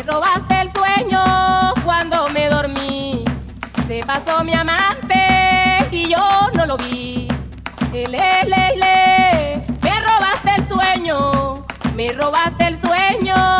Me robaste el sueño cuando me dormí. Se pasó mi amante y yo no lo vi. Eh, le, le, le. Me robaste el sueño, me robaste el sueño.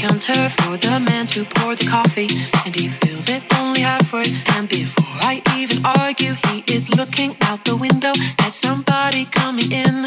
counter for the man to pour the coffee, and he fills it only halfway. And before I even argue, he is looking out the window at somebody coming in.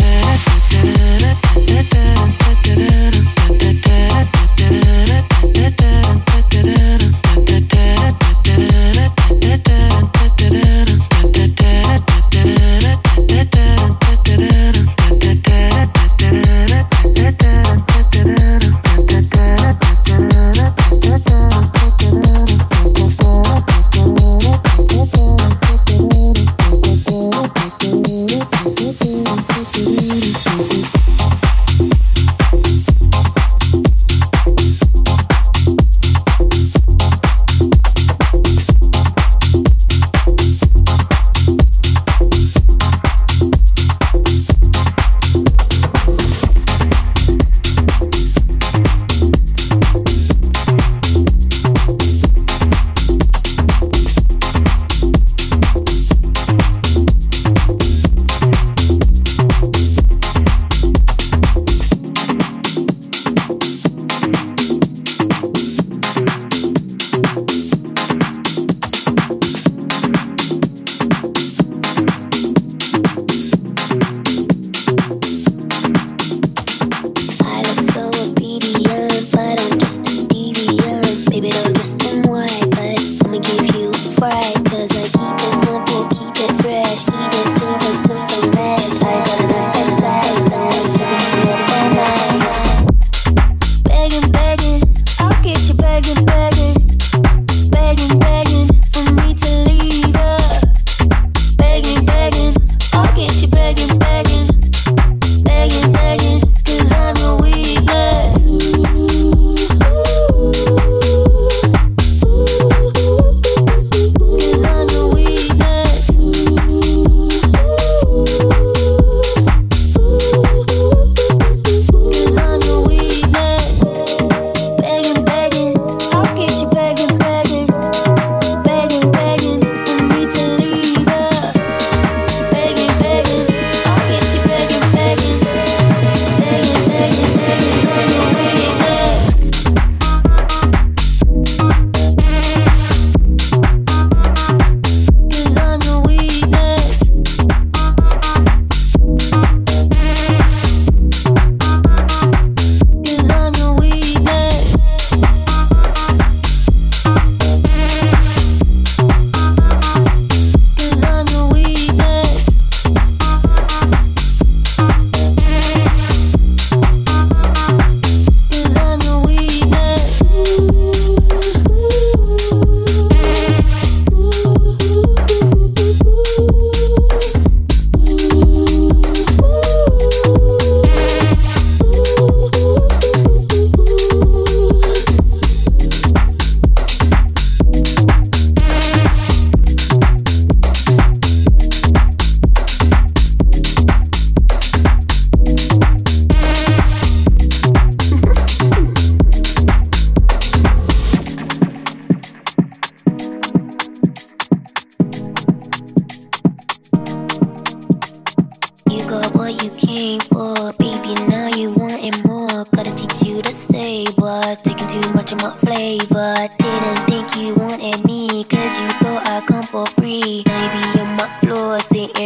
Bagging, begging for me to leave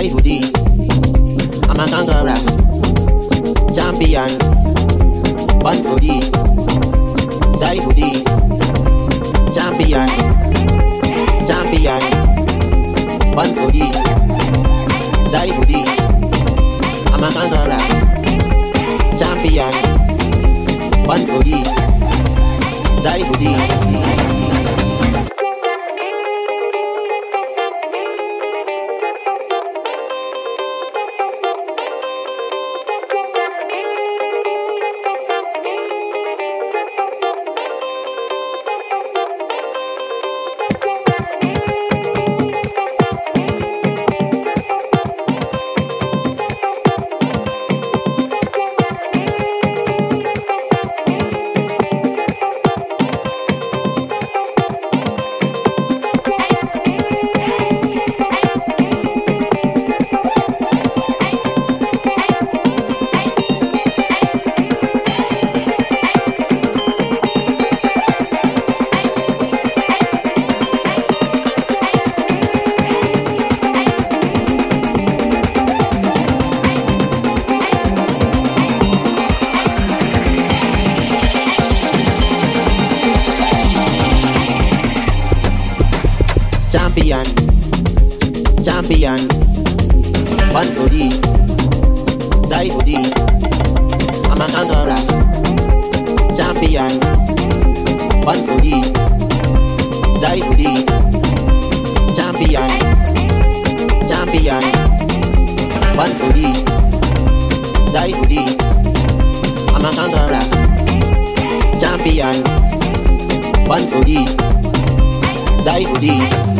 die for this. I'm a conqueror, champion. One for this, die for this. Champion, champion. One for this, die for this. I'm a conqueror, champion. One for this, die for this. One for this, die for this.